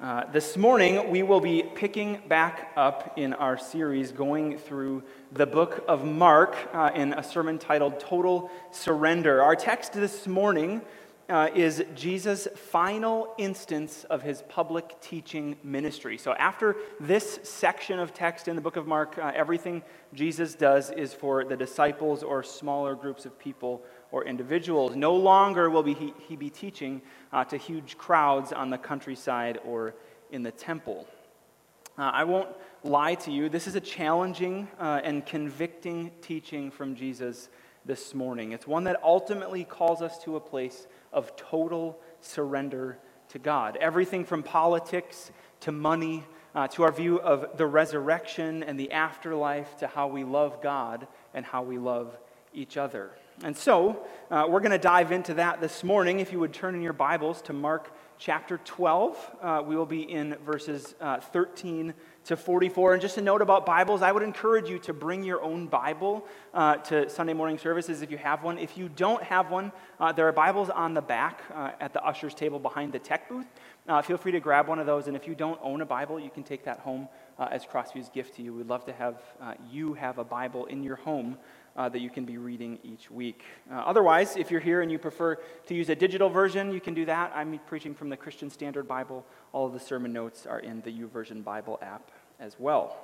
Uh, this morning, we will be picking back up in our series going through the book of Mark uh, in a sermon titled Total Surrender. Our text this morning uh, is Jesus' final instance of his public teaching ministry. So, after this section of text in the book of Mark, uh, everything Jesus does is for the disciples or smaller groups of people or individuals. No longer will he, he be teaching uh, to huge crowds on the countryside or in the temple. Uh, I won't lie to you, this is a challenging uh, and convicting teaching from Jesus this morning. It's one that ultimately calls us to a place of total surrender to God. Everything from politics to money uh, to our view of the resurrection and the afterlife to how we love God and how we love each other. And so, uh, we're going to dive into that this morning. If you would turn in your Bibles to Mark chapter 12, uh, we will be in verses uh, 13 to 44. And just a note about Bibles, I would encourage you to bring your own Bible uh, to Sunday morning services if you have one. If you don't have one, uh, there are Bibles on the back uh, at the usher's table behind the tech booth. feel free to grab one of those. And if you don't own a Bible, you can take that home as Crossview's gift to you. We'd love to have you have a Bible in your home uh, that you can be reading each week. Uh, otherwise, if you're here and you prefer to use a digital version, you can do that. I'm preaching from the Christian Standard Bible. All of the sermon notes are in the YouVersion Bible app as well.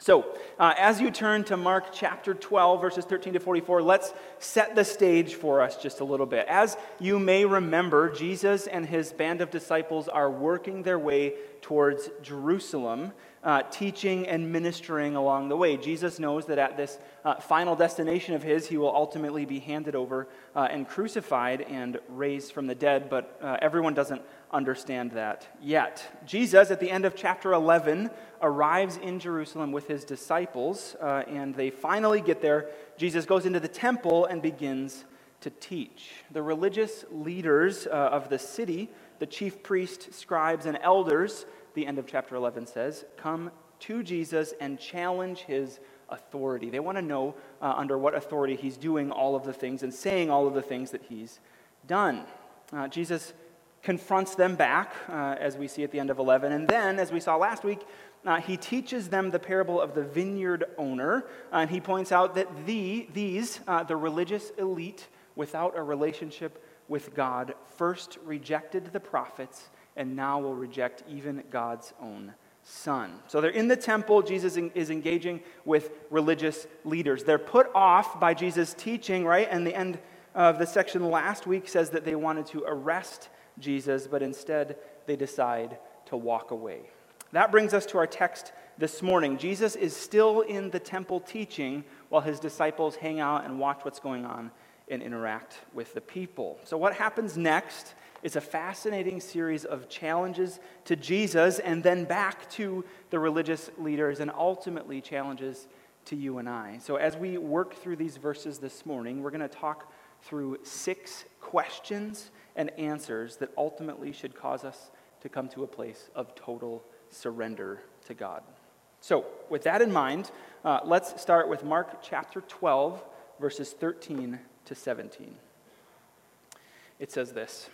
So, uh, as you turn to Mark chapter 12, verses 13 to 44, let's set the stage for us just a little bit. As you may remember, Jesus and his band of disciples are working their way towards Jerusalem uh, teaching and ministering along the way. Jesus knows that at this uh, final destination of his, he will ultimately be handed over uh, and crucified and raised from the dead, but uh, everyone doesn't understand that yet. Jesus, at the end of chapter 11, arrives in Jerusalem with his disciples, uh, and they finally get there. Jesus goes into the temple and begins to teach. The religious leaders uh, of the city, the chief priests, scribes, and elders, the end of chapter 11 says, come to Jesus and challenge his authority. They want to know uh, under what authority he's doing all of the things and saying all of the things that he's done. Uh, Jesus confronts them back, uh, as we see at the end of 11. And then, as we saw last week, uh, he teaches them the parable of the vineyard owner. Uh, and he points out that the, these, uh, the religious elite, without a relationship with God, first rejected the prophets and now will reject even God's own son. So they're in the temple. Jesus is engaging with religious leaders. They're put off by Jesus' teaching, right? And the end of the section last week says that they wanted to arrest Jesus, but instead they decide to walk away. That brings us to our text this morning. Jesus is still in the temple teaching while his disciples hang out and watch what's going on and interact with the people. So, what happens next is a fascinating series of challenges to Jesus and then back to the religious leaders and ultimately challenges to you and I. So, as we work through these verses this morning, we're going to talk through six questions and answers that ultimately should cause us to come to a place of total surrender to God. So, with that in mind, uh, let's start with Mark chapter 12, verses 13 to 17. It says this.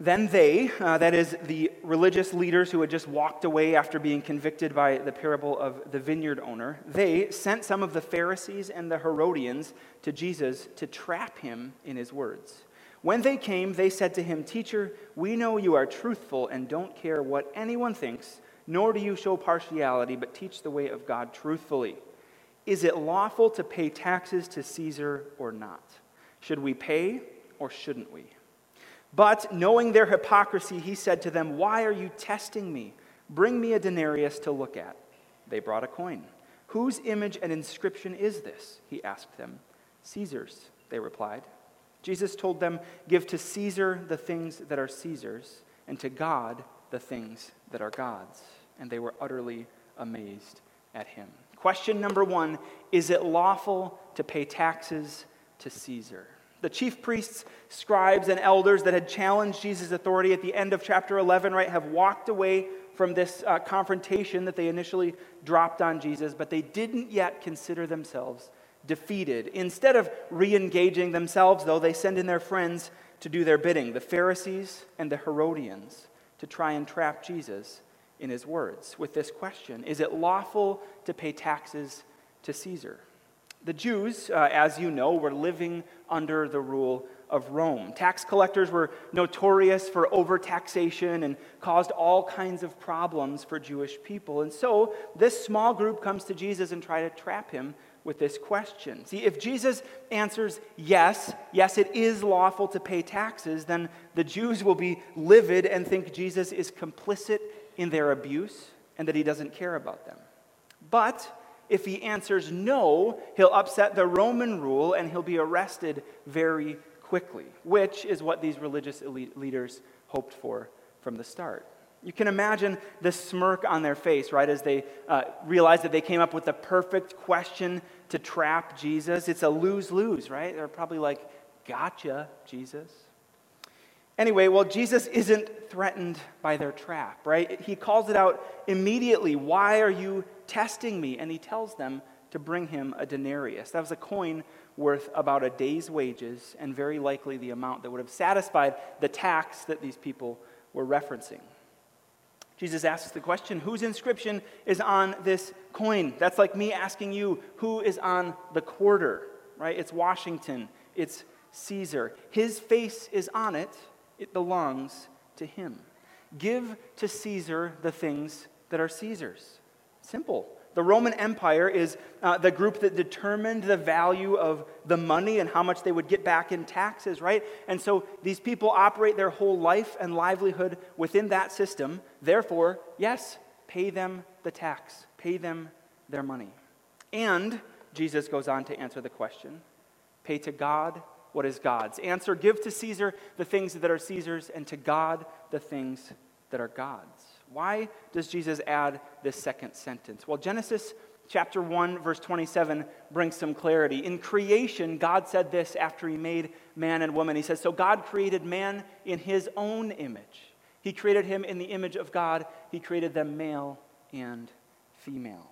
Then they, uh, that is, the religious leaders who had just walked away after being convicted by the parable of the vineyard owner, they sent some of the Pharisees and the Herodians to Jesus to trap him in his words. When they came, they said to him, Teacher, we know you are truthful and don't care what anyone thinks, nor do you show partiality, but teach the way of God truthfully. Is it lawful to pay taxes to Caesar or not? Should we pay or shouldn't we? But knowing their hypocrisy, he said to them, Why are you testing me? Bring me a denarius to look at. They brought a coin. Whose image and inscription is this? He asked them. Caesar's, they replied. Jesus told them, Give to Caesar the things that are Caesar's, and to God the things that are God's. And they were utterly amazed at him. Question number one Is it lawful to pay taxes to Caesar? The chief priests, scribes, and elders that had challenged Jesus' authority at the end of chapter 11, right, have walked away from this uh, confrontation that they initially dropped on Jesus, but they didn't yet consider themselves defeated. Instead of re engaging themselves, though, they send in their friends to do their bidding the Pharisees and the Herodians. to try and trap Jesus in his words with this question Is it lawful to pay taxes to Caesar? The Jews, uh, as you know, were living under the rule of Rome. Tax collectors were notorious for overtaxation and caused all kinds of problems for Jewish people. And so this small group comes to Jesus and try to trap him with this question. See, if Jesus answers yes, yes, it is lawful to pay taxes, then the Jews will be livid and think Jesus is complicit in their abuse and that he doesn't care about them. But if he answers no, he'll upset the Roman rule and he'll be arrested very quickly, which is what these religious leaders hoped for from the start. You can imagine the smirk on their face, right, as they uh, realize that they came up with the perfect question to trap Jesus. It's a lose lose, right? They're probably like, Gotcha, Jesus. Anyway, well, Jesus isn't threatened by their trap, right? He calls it out immediately. Why are you testing me? And he tells them to bring him a denarius. That was a coin worth about a day's wages, and very likely the amount that would have satisfied the tax that these people were referencing. Jesus asks the question whose inscription is on this coin? That's like me asking you who is on the quarter, right? It's Washington, it's Caesar. His face is on it, it belongs to him. Give to Caesar the things that are Caesar's. Simple. The Roman Empire is uh, the group that determined the value of the money and how much they would get back in taxes, right? And so these people operate their whole life and livelihood within that system. Therefore, yes, pay them the tax, pay them their money. And Jesus goes on to answer the question pay to God what is God's. Answer give to Caesar the things that are Caesar's, and to God the things that are God's. Why does Jesus add this second sentence? Well, Genesis chapter 1, verse 27 brings some clarity. In creation, God said this after he made man and woman. He says, So God created man in his own image. He created him in the image of God, he created them male and female.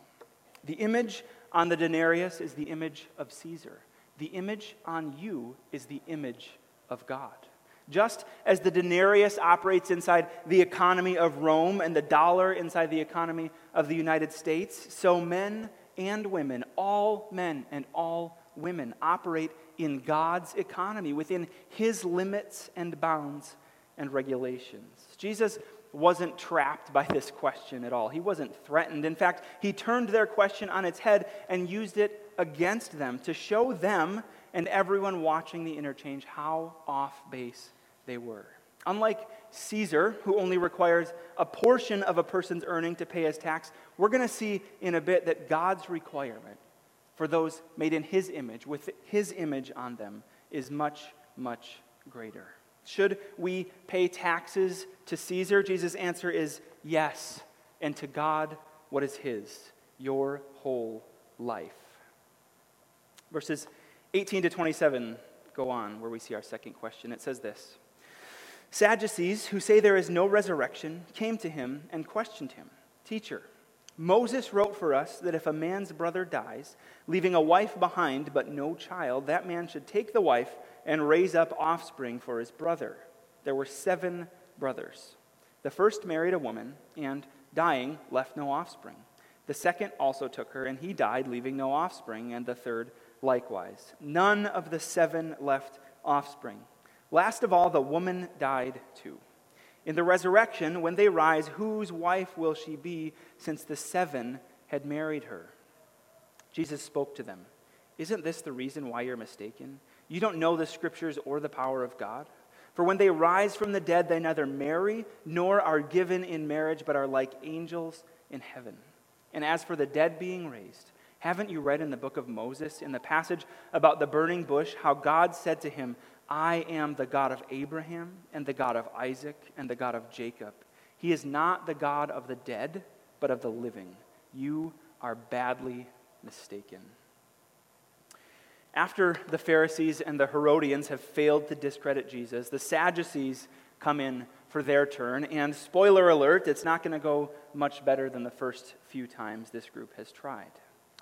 The image on the denarius is the image of Caesar. The image on you is the image of God. Just as the denarius operates inside the economy of Rome and the dollar inside the economy of the United States, so men and women, all men and all women, operate in God's economy within His limits and bounds and regulations. Jesus wasn't trapped by this question at all. He wasn't threatened. In fact, he turned their question on its head and used it against them to show them and everyone watching the interchange how off base they were. Unlike Caesar, who only requires a portion of a person's earning to pay his tax, we're going to see in a bit that God's requirement for those made in his image, with his image on them, is much, much greater. Should we pay taxes to Caesar? Jesus' answer is yes. And to God, what is his? Your whole life. Verses 18 to 27 go on, where we see our second question. It says this. Sadducees, who say there is no resurrection, came to him and questioned him Teacher, Moses wrote for us that if a man's brother dies, leaving a wife behind but no child, that man should take the wife and raise up offspring for his brother. There were seven brothers. The first married a woman and, dying, left no offspring. The second also took her, and he died, leaving no offspring, and the third likewise. None of the seven left offspring. Last of all, the woman died too. In the resurrection, when they rise, whose wife will she be, since the seven had married her? Jesus spoke to them. Isn't this the reason why you're mistaken? You don't know the scriptures or the power of God? For when they rise from the dead, they neither marry nor are given in marriage, but are like angels in heaven. And as for the dead being raised, haven't you read in the book of Moses, in the passage about the burning bush, how God said to him, I am the God of Abraham and the God of Isaac and the God of Jacob. He is not the God of the dead, but of the living. You are badly mistaken. After the Pharisees and the Herodians have failed to discredit Jesus, the Sadducees come in for their turn. And spoiler alert, it's not going to go much better than the first few times this group has tried.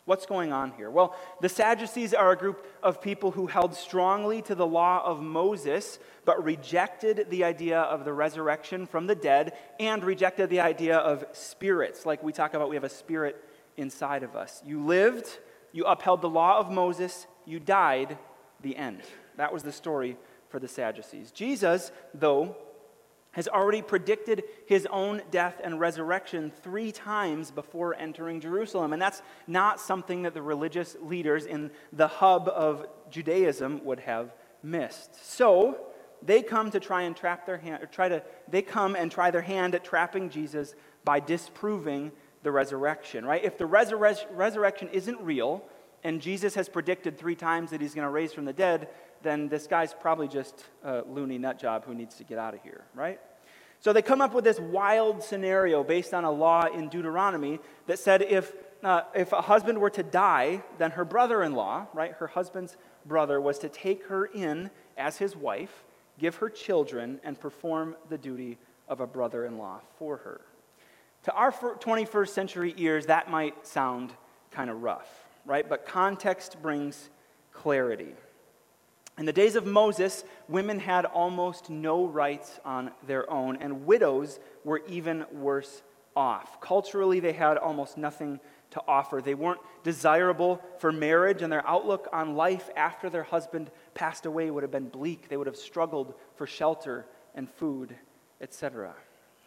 What's going on here? Well, the Sadducees are a group of people who held strongly to the law of Moses, but rejected the idea of the resurrection from the dead and rejected the idea of spirits. Like we talk about, we have a spirit inside of us. You lived, you upheld the law of Moses, you died, the end. That was the story for the Sadducees. Jesus, though, has already predicted his own death and resurrection three times before entering Jerusalem. And that's not something that the religious leaders in the hub of Judaism would have missed. So they come to try and trap their hand, or try to, they come and try their hand at trapping Jesus by disproving the resurrection, right? If the resurre- resurrection isn't real, and Jesus has predicted three times that he's going to raise from the dead, then this guy's probably just a loony nut job who needs to get out of here, right? So they come up with this wild scenario based on a law in Deuteronomy that said if, uh, if a husband were to die, then her brother in law, right, her husband's brother, was to take her in as his wife, give her children, and perform the duty of a brother in law for her. To our 21st century ears, that might sound kind of rough, right? But context brings clarity. In the days of Moses, women had almost no rights on their own, and widows were even worse off. Culturally, they had almost nothing to offer. They weren't desirable for marriage, and their outlook on life after their husband passed away would have been bleak. They would have struggled for shelter and food, etc.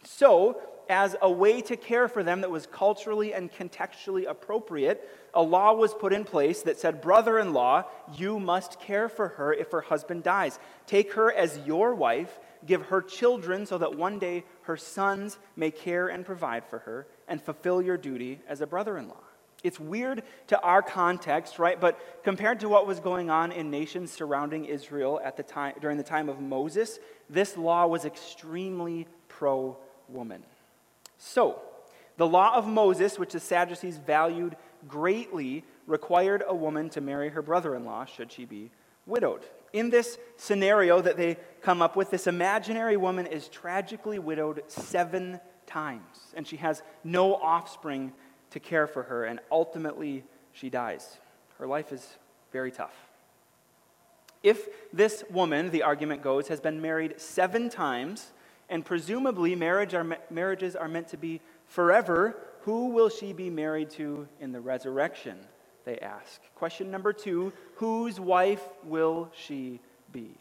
So, as a way to care for them that was culturally and contextually appropriate, a law was put in place that said, Brother in law, you must care for her if her husband dies. Take her as your wife, give her children so that one day her sons may care and provide for her, and fulfill your duty as a brother in law. It's weird to our context, right? But compared to what was going on in nations surrounding Israel at the time, during the time of Moses, this law was extremely pro woman. So, the law of Moses, which the Sadducees valued greatly, required a woman to marry her brother in law should she be widowed. In this scenario that they come up with, this imaginary woman is tragically widowed seven times, and she has no offspring to care for her, and ultimately she dies. Her life is very tough. If this woman, the argument goes, has been married seven times, and presumably marriage are, marriages are meant to be forever, who will she be married to in the resurrection? They ask. Question number two whose wife will she be?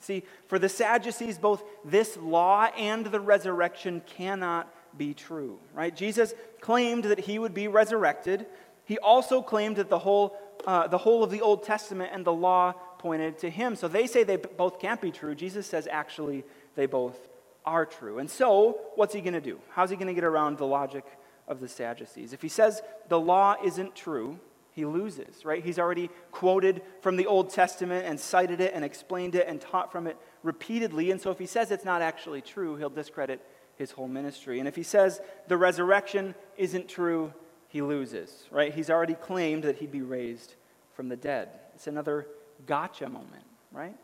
See, for the Sadducees, both this law and the resurrection cannot be true, right? Jesus claimed that he would be resurrected. He also claimed that the whole, uh, the whole of the Old Testament and the law pointed to him. So they say they both can't be true. Jesus says actually they both are true. And so, what's he going to do? How's he going to get around the logic of the Sadducees? If he says the law isn't true, he loses, right? He's already quoted from the Old Testament and cited it and explained it and taught from it repeatedly. And so, if he says it's not actually true, he'll discredit his whole ministry. And if he says the resurrection isn't true, he loses, right? He's already claimed that he'd be raised from the dead. It's another gotcha moment, right?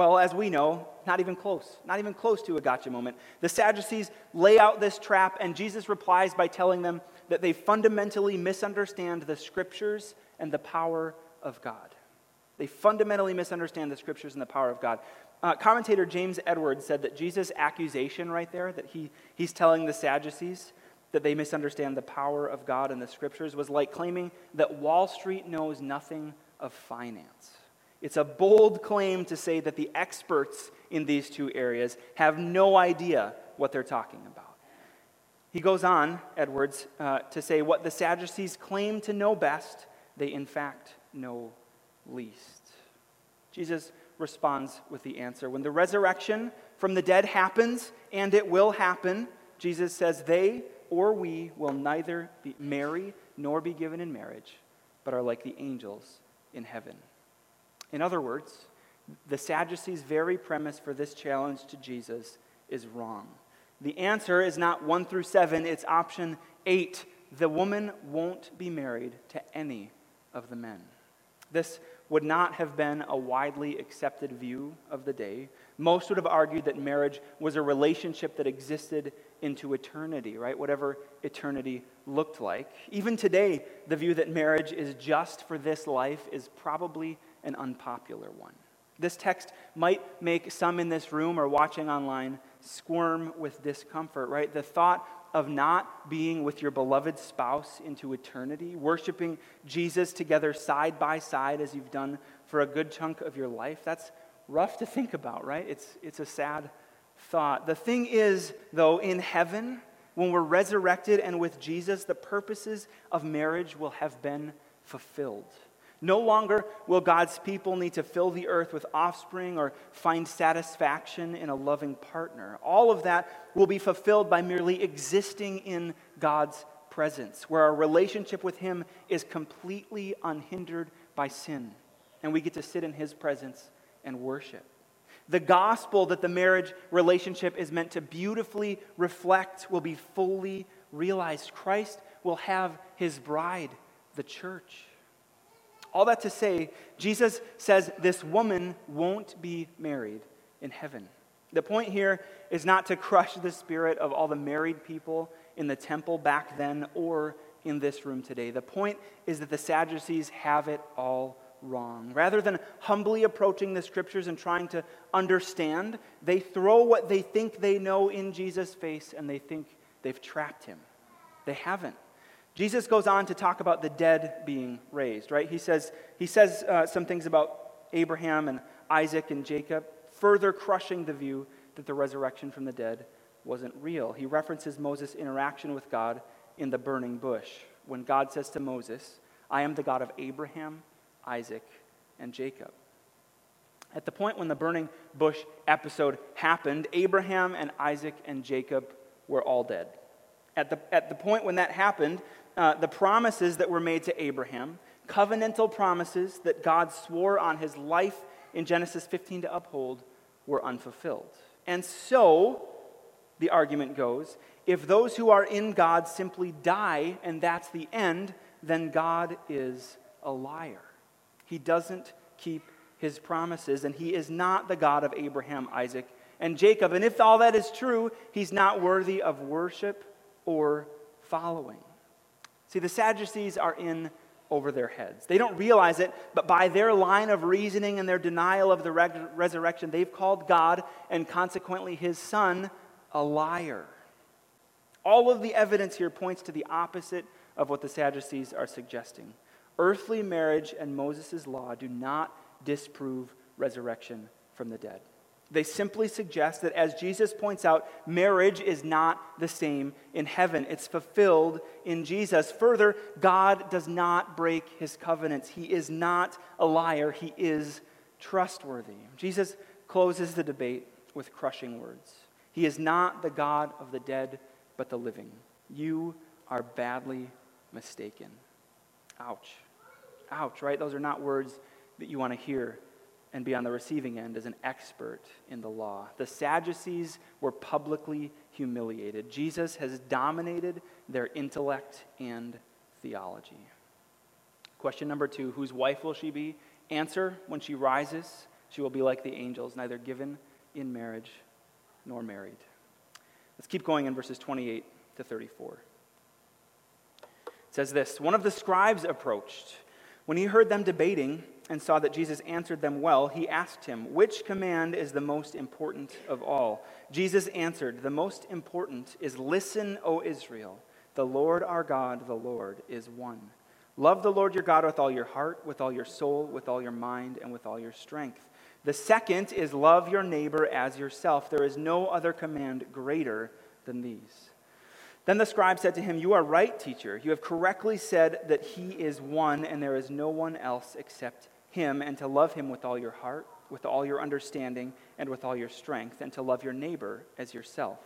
Well, as we know, not even close, not even close to a gotcha moment. The Sadducees lay out this trap, and Jesus replies by telling them that they fundamentally misunderstand the scriptures and the power of God. They fundamentally misunderstand the scriptures and the power of God. Uh, commentator James Edwards said that Jesus' accusation right there, that he, he's telling the Sadducees that they misunderstand the power of God and the scriptures, was like claiming that Wall Street knows nothing of finance. It's a bold claim to say that the experts in these two areas have no idea what they're talking about. He goes on, Edwards, uh, to say what the Sadducees claim to know best, they in fact know least. Jesus responds with the answer. When the resurrection from the dead happens, and it will happen, Jesus says, they or we will neither be marry nor be given in marriage, but are like the angels in heaven. In other words, the Sadducees' very premise for this challenge to Jesus is wrong. The answer is not 1 through 7, it's option 8. The woman won't be married to any of the men. This would not have been a widely accepted view of the day. Most would have argued that marriage was a relationship that existed into eternity, right? Whatever eternity looked like. Even today, the view that marriage is just for this life is probably an unpopular one. This text might make some in this room or watching online squirm with discomfort, right? The thought of not being with your beloved spouse into eternity, worshiping Jesus together side by side as you've done for a good chunk of your life, that's rough to think about, right? It's, it's a sad thought. The thing is, though, in heaven, when we're resurrected and with Jesus, the purposes of marriage will have been fulfilled. No longer will God's people need to fill the earth with offspring or find satisfaction in a loving partner. All of that will be fulfilled by merely existing in God's presence, where our relationship with Him is completely unhindered by sin. And we get to sit in His presence and worship. The gospel that the marriage relationship is meant to beautifully reflect will be fully realized. Christ will have His bride, the church. All that to say, Jesus says this woman won't be married in heaven. The point here is not to crush the spirit of all the married people in the temple back then or in this room today. The point is that the Sadducees have it all wrong. Rather than humbly approaching the scriptures and trying to understand, they throw what they think they know in Jesus' face and they think they've trapped him. They haven't. Jesus goes on to talk about the dead being raised, right? He says, he says uh, some things about Abraham and Isaac and Jacob, further crushing the view that the resurrection from the dead wasn't real. He references Moses' interaction with God in the burning bush when God says to Moses, I am the God of Abraham, Isaac, and Jacob. At the point when the burning bush episode happened, Abraham and Isaac and Jacob were all dead. At the, at the point when that happened, uh, the promises that were made to Abraham, covenantal promises that God swore on his life in Genesis 15 to uphold, were unfulfilled. And so, the argument goes, if those who are in God simply die and that's the end, then God is a liar. He doesn't keep his promises, and he is not the God of Abraham, Isaac, and Jacob. And if all that is true, he's not worthy of worship or following. See, the Sadducees are in over their heads. They don't realize it, but by their line of reasoning and their denial of the resurrection, they've called God and consequently his son a liar. All of the evidence here points to the opposite of what the Sadducees are suggesting. Earthly marriage and Moses' law do not disprove resurrection from the dead. They simply suggest that, as Jesus points out, marriage is not the same in heaven. It's fulfilled in Jesus. Further, God does not break his covenants. He is not a liar, he is trustworthy. Jesus closes the debate with crushing words He is not the God of the dead, but the living. You are badly mistaken. Ouch. Ouch, right? Those are not words that you want to hear and be on the receiving end as an expert in the law. The Sadducees were publicly humiliated. Jesus has dominated their intellect and theology. Question number two Whose wife will she be? Answer When she rises, she will be like the angels, neither given in marriage nor married. Let's keep going in verses 28 to 34. It says this One of the scribes approached. When he heard them debating, and saw that Jesus answered them well, he asked him, Which command is the most important of all? Jesus answered, The most important is Listen, O Israel. The Lord our God, the Lord, is one. Love the Lord your God with all your heart, with all your soul, with all your mind, and with all your strength. The second is love your neighbor as yourself. There is no other command greater than these. Then the scribe said to him, You are right, teacher. You have correctly said that he is one, and there is no one else except him and to love him with all your heart, with all your understanding, and with all your strength, and to love your neighbor as yourself.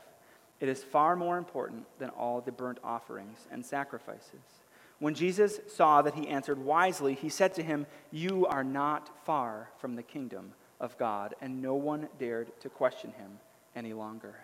It is far more important than all the burnt offerings and sacrifices. When Jesus saw that he answered wisely, he said to him, You are not far from the kingdom of God. And no one dared to question him any longer.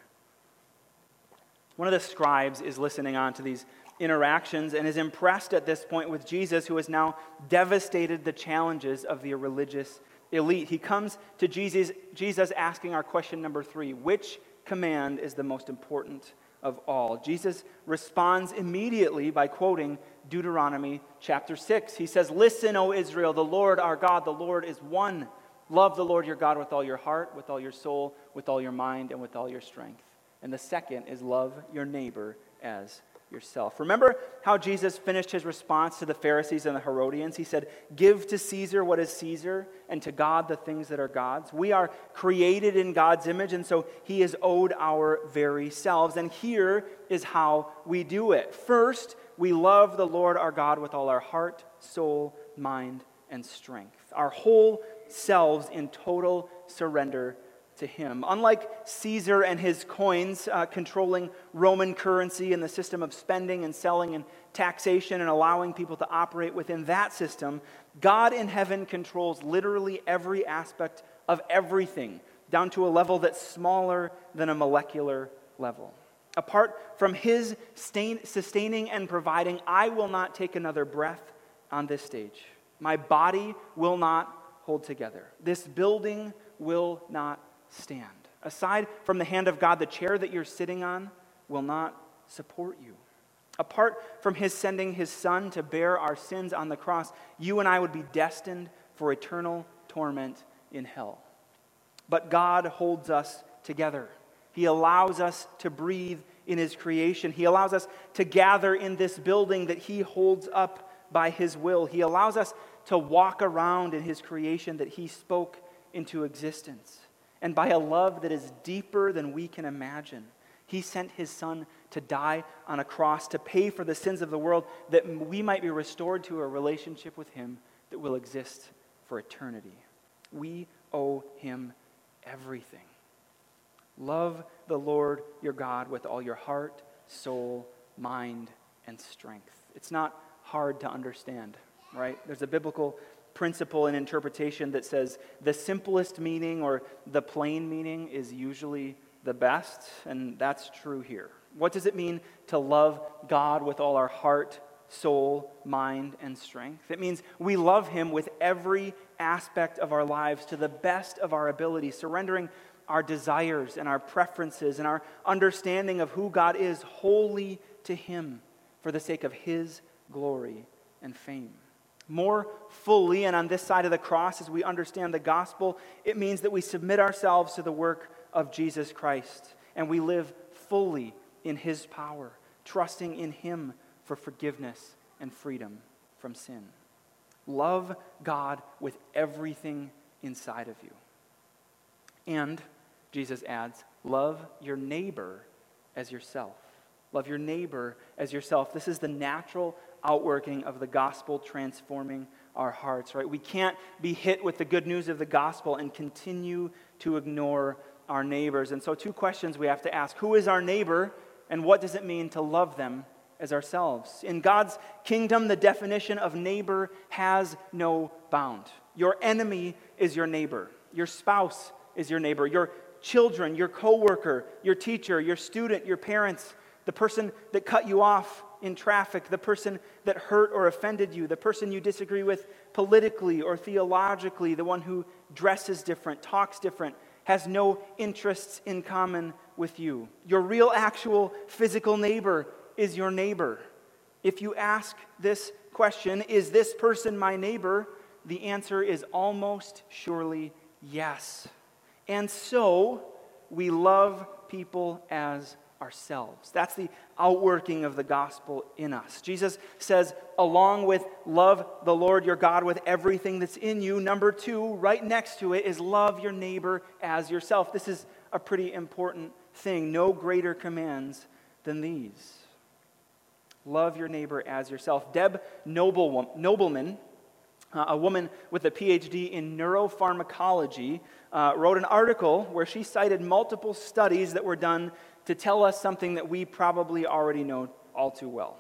One of the scribes is listening on to these interactions and is impressed at this point with Jesus, who has now devastated the challenges of the religious elite. He comes to Jesus, Jesus asking our question number three Which command is the most important of all. Jesus responds immediately by quoting Deuteronomy chapter 6. He says, Listen, O Israel, the Lord our God, the Lord is one. Love the Lord your God with all your heart, with all your soul, with all your mind, and with all your strength. And the second is love your neighbor as yourself. Remember how Jesus finished his response to the Pharisees and the Herodians? He said, Give to Caesar what is Caesar, and to God the things that are God's. We are created in God's image, and so he is owed our very selves. And here is how we do it. First, we love the Lord our God with all our heart, soul, mind, and strength. Our whole selves in total surrender to him. Unlike Caesar and his coins uh, controlling Roman currency and the system of spending and selling and taxation and allowing people to operate within that system, God in heaven controls literally every aspect of everything, down to a level that's smaller than a molecular level. Apart from his sustaining and providing, I will not take another breath on this stage. My body will not hold together. This building will not stand. Aside from the hand of God, the chair that you're sitting on will not support you. Apart from his sending his son to bear our sins on the cross, you and I would be destined for eternal torment in hell. But God holds us together. He allows us to breathe in his creation. He allows us to gather in this building that he holds up by his will. He allows us to walk around in his creation that he spoke into existence and by a love that is deeper than we can imagine. He sent his son to die on a cross to pay for the sins of the world that we might be restored to a relationship with him that will exist for eternity. We owe him everything. Love the Lord your God with all your heart, soul, mind, and strength. It's not hard to understand, right? There's a biblical principle in interpretation that says the simplest meaning or the plain meaning is usually the best, and that's true here. What does it mean to love God with all our heart, soul, mind, and strength? It means we love Him with every aspect of our lives to the best of our ability, surrendering our desires and our preferences and our understanding of who God is wholly to Him for the sake of His glory and fame more fully and on this side of the cross as we understand the gospel, it means that we submit ourselves to the work of Jesus Christ and we live fully in his power, trusting in him for forgiveness and freedom from sin. Love God with everything inside of you. And, Jesus adds, love your neighbor as yourself. Love your neighbor as yourself. This is the natural outworking of the gospel transforming our hearts, right? We can't be hit with the good news of the gospel and continue to ignore our neighbors. And so, two questions we have to ask Who is our neighbor, and what does it mean to love them as ourselves? In God's kingdom, the definition of neighbor has no bound. Your enemy is your neighbor, your spouse is your neighbor, your children, your coworker, your teacher, your student, your parents, the person that cut you off in traffic, the person that hurt or offended you, the person you disagree with politically or theologically, the one who dresses different, talks different, has no interests in common with you. Your real, actual, physical neighbor is your neighbor. If you ask this question, is this person my neighbor? The answer is almost surely yes. And so we love people as ourselves. That's the outworking of the gospel in us. Jesus says, along with love the Lord your God with everything that's in you, number two, right next to it, is love your neighbor as yourself. This is a pretty important thing. No greater commands than these. Love your neighbor as yourself. Deb Noble, Knobelman, uh, a woman with a PhD in neuropharmacology, uh, wrote an article where she cited multiple studies that were done to tell us something that we probably already know all too well.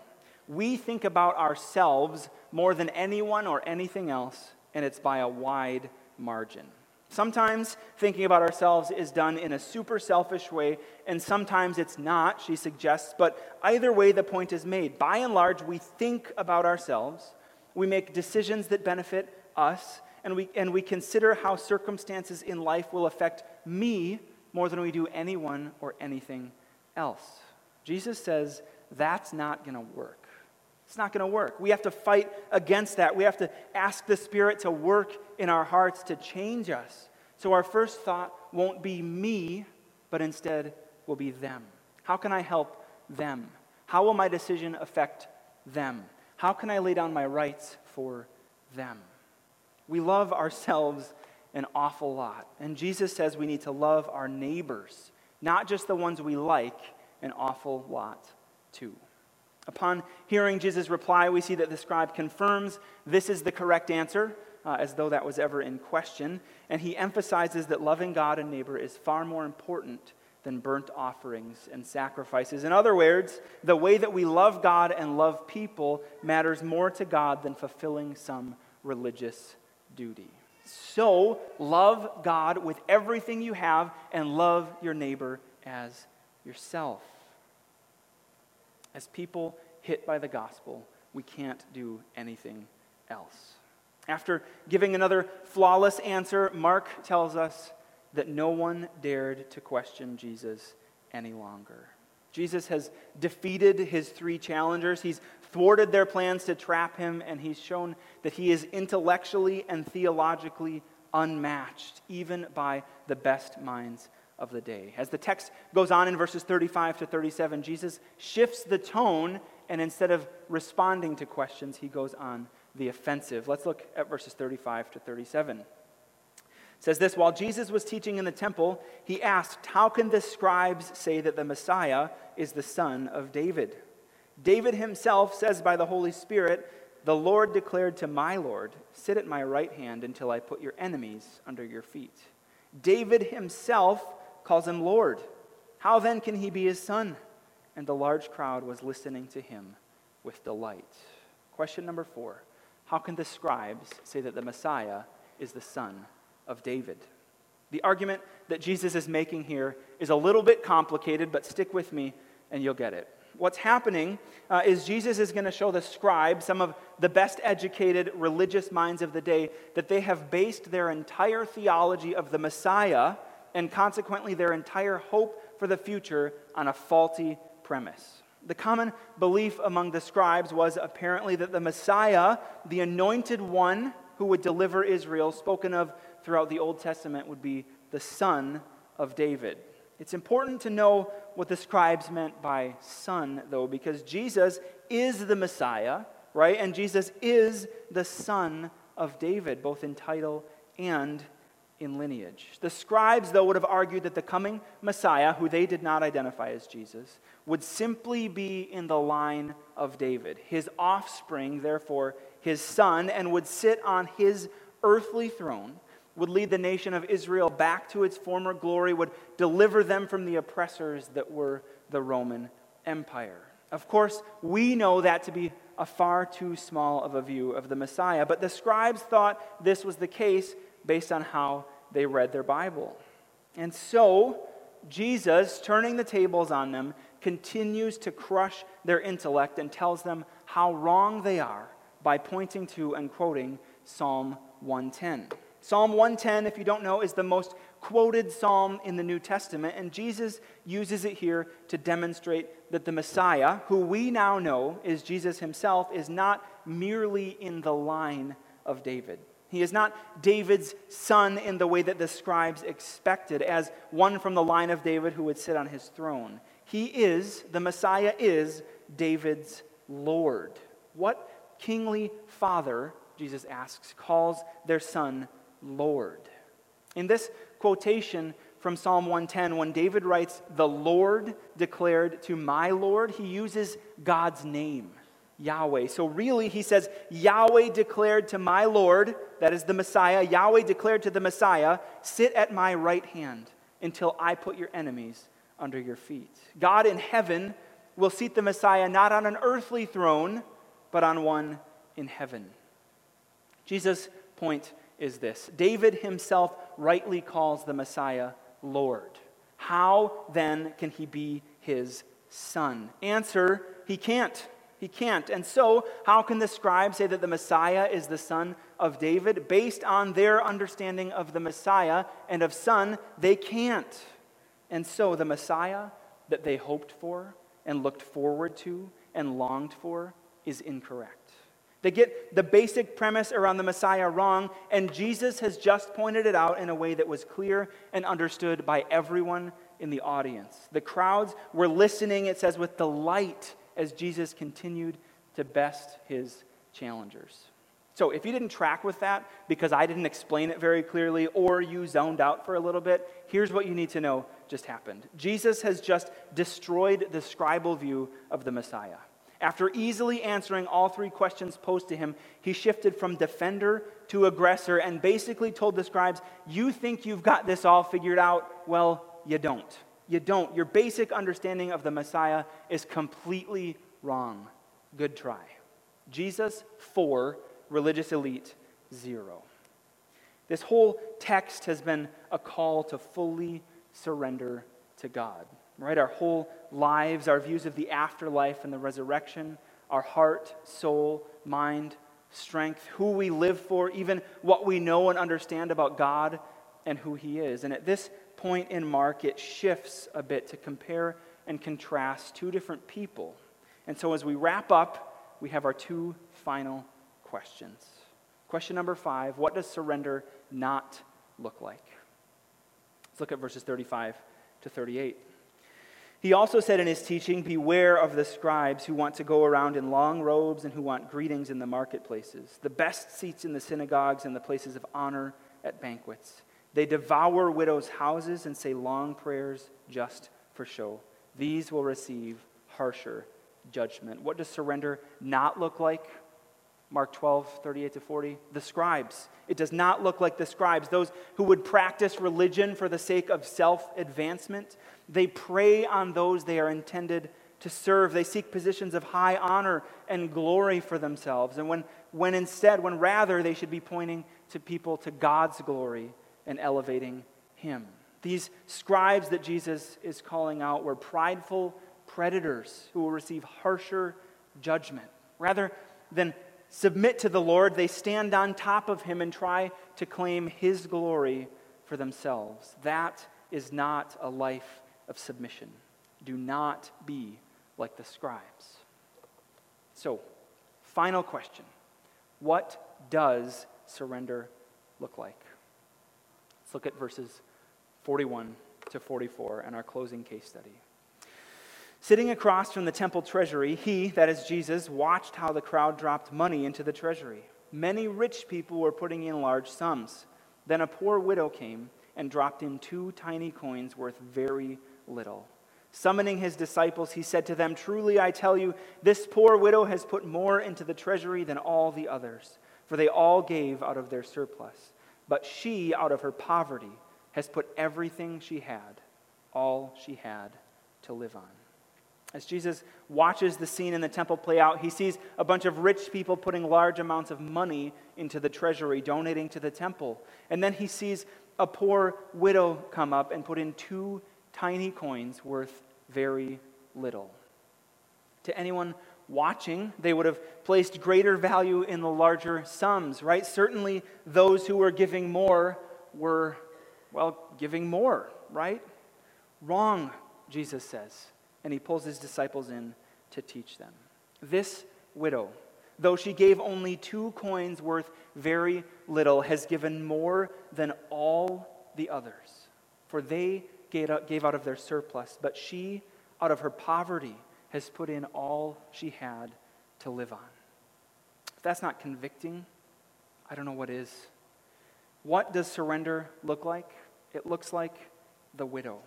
We think about ourselves more than anyone or anything else, and it's by a wide margin. Sometimes thinking about ourselves is done in a super selfish way, and sometimes it's not, she suggests, but either way, the point is made. By and large, we think about ourselves, we make decisions that benefit us, and we, and we consider how circumstances in life will affect me more than we do anyone or anything else. Jesus says that's not going to work. It's not going to work. We have to fight against that. We have to ask the Spirit to work in our hearts to change us. So our first thought won't be me, but instead will be them. How can I help them? How will my decision affect them? How can I lay down my rights for them? We love ourselves an awful lot. And Jesus says we need to love our neighbors, not just the ones we like, an awful lot too. Upon hearing Jesus' reply, we see that the scribe confirms this is the correct answer, uh, as though that was ever in question. And he emphasizes that loving God and neighbor is far more important than burnt offerings and sacrifices. In other words, the way that we love God and love people matters more to God than fulfilling some religious duty. So, love God with everything you have and love your neighbor as yourself. As people hit by the gospel, we can't do anything else. After giving another flawless answer, Mark tells us that no one dared to question Jesus any longer. Jesus has defeated his three challengers. He's thwarted their plans to trap him, and he's shown that he is intellectually and theologically unmatched, even by the best minds of the day. As the text goes on in verses 35 to 37, Jesus shifts the tone, and instead of responding to questions, he goes on the offensive. Let's look at verses 35 to 37 says this While Jesus was teaching in the temple, he asked, How can the scribes say that the Messiah is the son of David? David himself says by the Holy Spirit, The Lord declared to my Lord, Sit at my right hand until I put your enemies under your feet. David himself calls him Lord. How then can he be his son? And the large crowd was listening to him with delight. Question number four How can the scribes say that the Messiah is the son of David. The argument that Jesus is making here is a little bit complicated, but stick with me and you'll get it. What's happening uh, is Jesus is going to show the scribes, some of the best educated religious minds of the day, that they have based their entire theology of the Messiah and consequently their entire hope for the future on a faulty premise. The common belief among the scribes was apparently that the Messiah, the anointed one who would deliver Israel, spoken of throughout the Old Testament would be the son of David. It's important to know what the scribes meant by son, though, because Jesus is the Messiah, right? And Jesus is the son of David, both in title and in lineage. The scribes, though, would have argued that the coming Messiah, who they did not identify as Jesus, would simply be in the line of David, his offspring, therefore his son, and would sit on his earthly throne would lead the nation of Israel back to its former glory, would deliver them from the oppressors that were the Roman Empire. Of course, we know that to be a far too small of a view of the Messiah, but the scribes thought this was the case based on how they read their Bible. And so, Jesus, turning the tables on them, continues to crush their intellect and tells them how wrong they are by pointing to and quoting Psalm 110. Psalm 110, if you don't know, is the most quoted psalm in the New Testament, and Jesus uses it here to demonstrate that the Messiah, who we now know is Jesus himself, is not merely in the line of David. He is not David's son in the way that the scribes expected, as one from the line of David who would sit on his throne. He is, the Messiah is, David's Lord. What kingly father, Jesus asks, calls their son Lord. In this quotation from Psalm 110, when David writes, The Lord declared to my Lord, he uses God's name, Yahweh. So really, he says, Yahweh declared to my Lord, that is the Messiah, Yahweh declared to the Messiah, Sit at my right hand until I put your enemies under your feet. God in heaven will seat the Messiah not on an earthly throne, but on one in heaven. Jesus' point is this David himself rightly calls the Messiah Lord. How then can he be his son? Answer He can't. He can't. And so, how can the scribes say that the Messiah is the son of David? Based on their understanding of the Messiah and of son, they can't. And so, the Messiah that they hoped for and looked forward to and longed for is incorrect. They get the basic premise around the Messiah wrong, and Jesus has just pointed it out in a way that was clear and understood by everyone in the audience. The crowds were listening, it says, with delight as Jesus continued to best his challengers. So, if you didn't track with that because I didn't explain it very clearly or you zoned out for a little bit, here's what you need to know just happened. Jesus has just destroyed the scribal view of the Messiah. After easily answering all three questions posed to him, he shifted from defender to aggressor and basically told the scribes, You think you've got this all figured out? Well, you don't. You don't. Your basic understanding of the Messiah is completely wrong. Good try. Jesus, four, religious elite, zero. This whole text has been a call to fully surrender to God right? Our whole lives, our views of the afterlife and the resurrection, our heart, soul, mind, strength, who we live for, even what we know and understand about God and who He is. And at this point in Mark, it shifts a bit to compare and contrast two different people. And so as we wrap up, we have our two final questions. Question number five What does surrender not look like? Let's look at verses 35 to 38. He also said in his teaching, Beware of the scribes who want to go around in long robes and who want greetings in the marketplaces, the best seats in the synagogues and the places of honor at banquets. They devour widows' houses and say long prayers just for show. These will receive harsher judgment. What does surrender not look like? Mark 12, 38 to 40. The scribes. It does not look like the scribes, those who would practice religion for the sake of self advancement. They prey on those they are intended to serve. They seek positions of high honor and glory for themselves. And when, when instead, when rather they should be pointing to people to God's glory and elevating Him. These scribes that Jesus is calling out were prideful predators who will receive harsher judgment. Rather than submit to the Lord, they stand on top of Him and try to claim His glory for themselves. That is not a life of submission. Do not be like the scribes. So, final question What does surrender look like? Let's look at verses 41 to 44 and our closing case study. Sitting across from the temple treasury, he, that is Jesus, watched how the crowd dropped money into the treasury. Many rich people were putting in large sums. Then a poor widow came and dropped in two tiny coins worth very little. Summoning his disciples, he said to them, Truly I tell you, this poor widow has put more into the treasury than all the others, for they all gave out of their surplus. But she, out of her poverty, has put everything she had, all she had to live on. As Jesus watches the scene in the temple play out, he sees a bunch of rich people putting large amounts of money into the treasury, donating to the temple. And then he sees a poor widow come up and put in two tiny coins worth very little. To anyone watching, they would have placed greater value in the larger sums, right? Certainly, those who were giving more were, well, giving more, right? Wrong, Jesus says. And he pulls his disciples in to teach them. This widow, though she gave only two coins worth very little, has given more than all the others. For they gave out of their surplus, but she, out of her poverty, has put in all she had to live on. If that's not convicting, I don't know what is. What does surrender look like? It looks like the widow.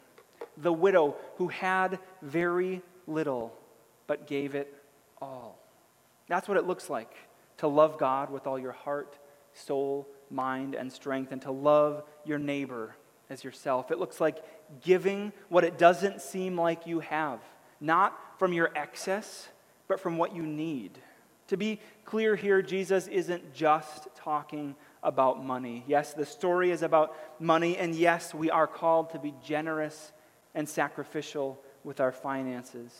The widow who had very little but gave it all. That's what it looks like to love God with all your heart, soul, mind, and strength, and to love your neighbor as yourself. It looks like giving what it doesn't seem like you have, not from your excess, but from what you need. To be clear here, Jesus isn't just talking about money. Yes, the story is about money, and yes, we are called to be generous and sacrificial with our finances.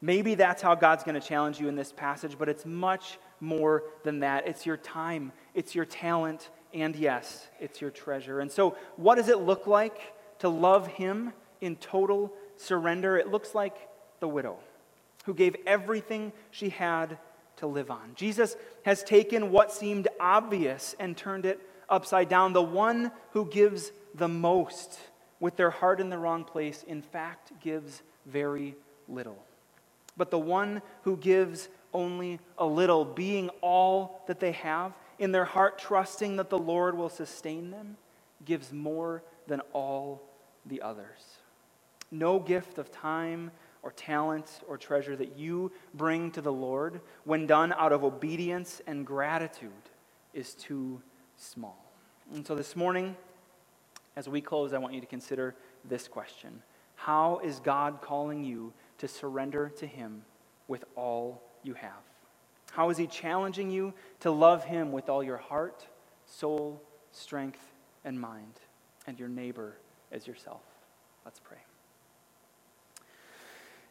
Maybe that's how God's going to challenge you in this passage, but it's much more than that. It's your time, it's your talent, and yes, it's your treasure. And so, what does it look like to love Him in total surrender? It looks like the widow. who gave everything she had to live on. Jesus has taken what seemed obvious and turned it upside down. The one who gives the most with their heart in the wrong place, in fact, gives very little. But the one who gives only a little, being all that they have, in their heart trusting that the Lord will sustain them, gives more than all the others. No gift of time or talent or treasure that you bring to the Lord, when done out of obedience and gratitude, is too small. And so this morning, as we close, I want you to consider this question How is God calling you to surrender to Him with all you have? How is He challenging you to love Him with all your heart, soul, strength, and mind, and your neighbor as yourself? Let's pray.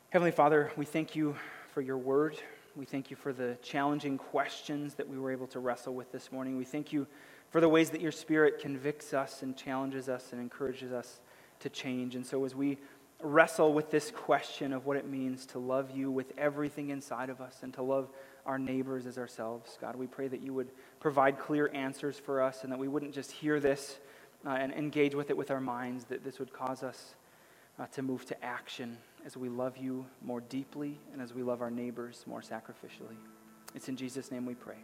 Heavenly Father, we thank you for your word. We thank you for the challenging questions that we were able to wrestle with this morning. We thank you for the ways that your Spirit convicts us and challenges us and encourages us to change. And so, as we wrestle with this question of what it means to love you with everything inside of us and to love our neighbors as ourselves, God, we pray that you would provide clear answers for us and that we wouldn't just hear this uh, and engage with it with our minds, that this would cause us uh, to move to action as we love you more deeply and as we love our neighbors more sacrificially. It's in Jesus' name we pray.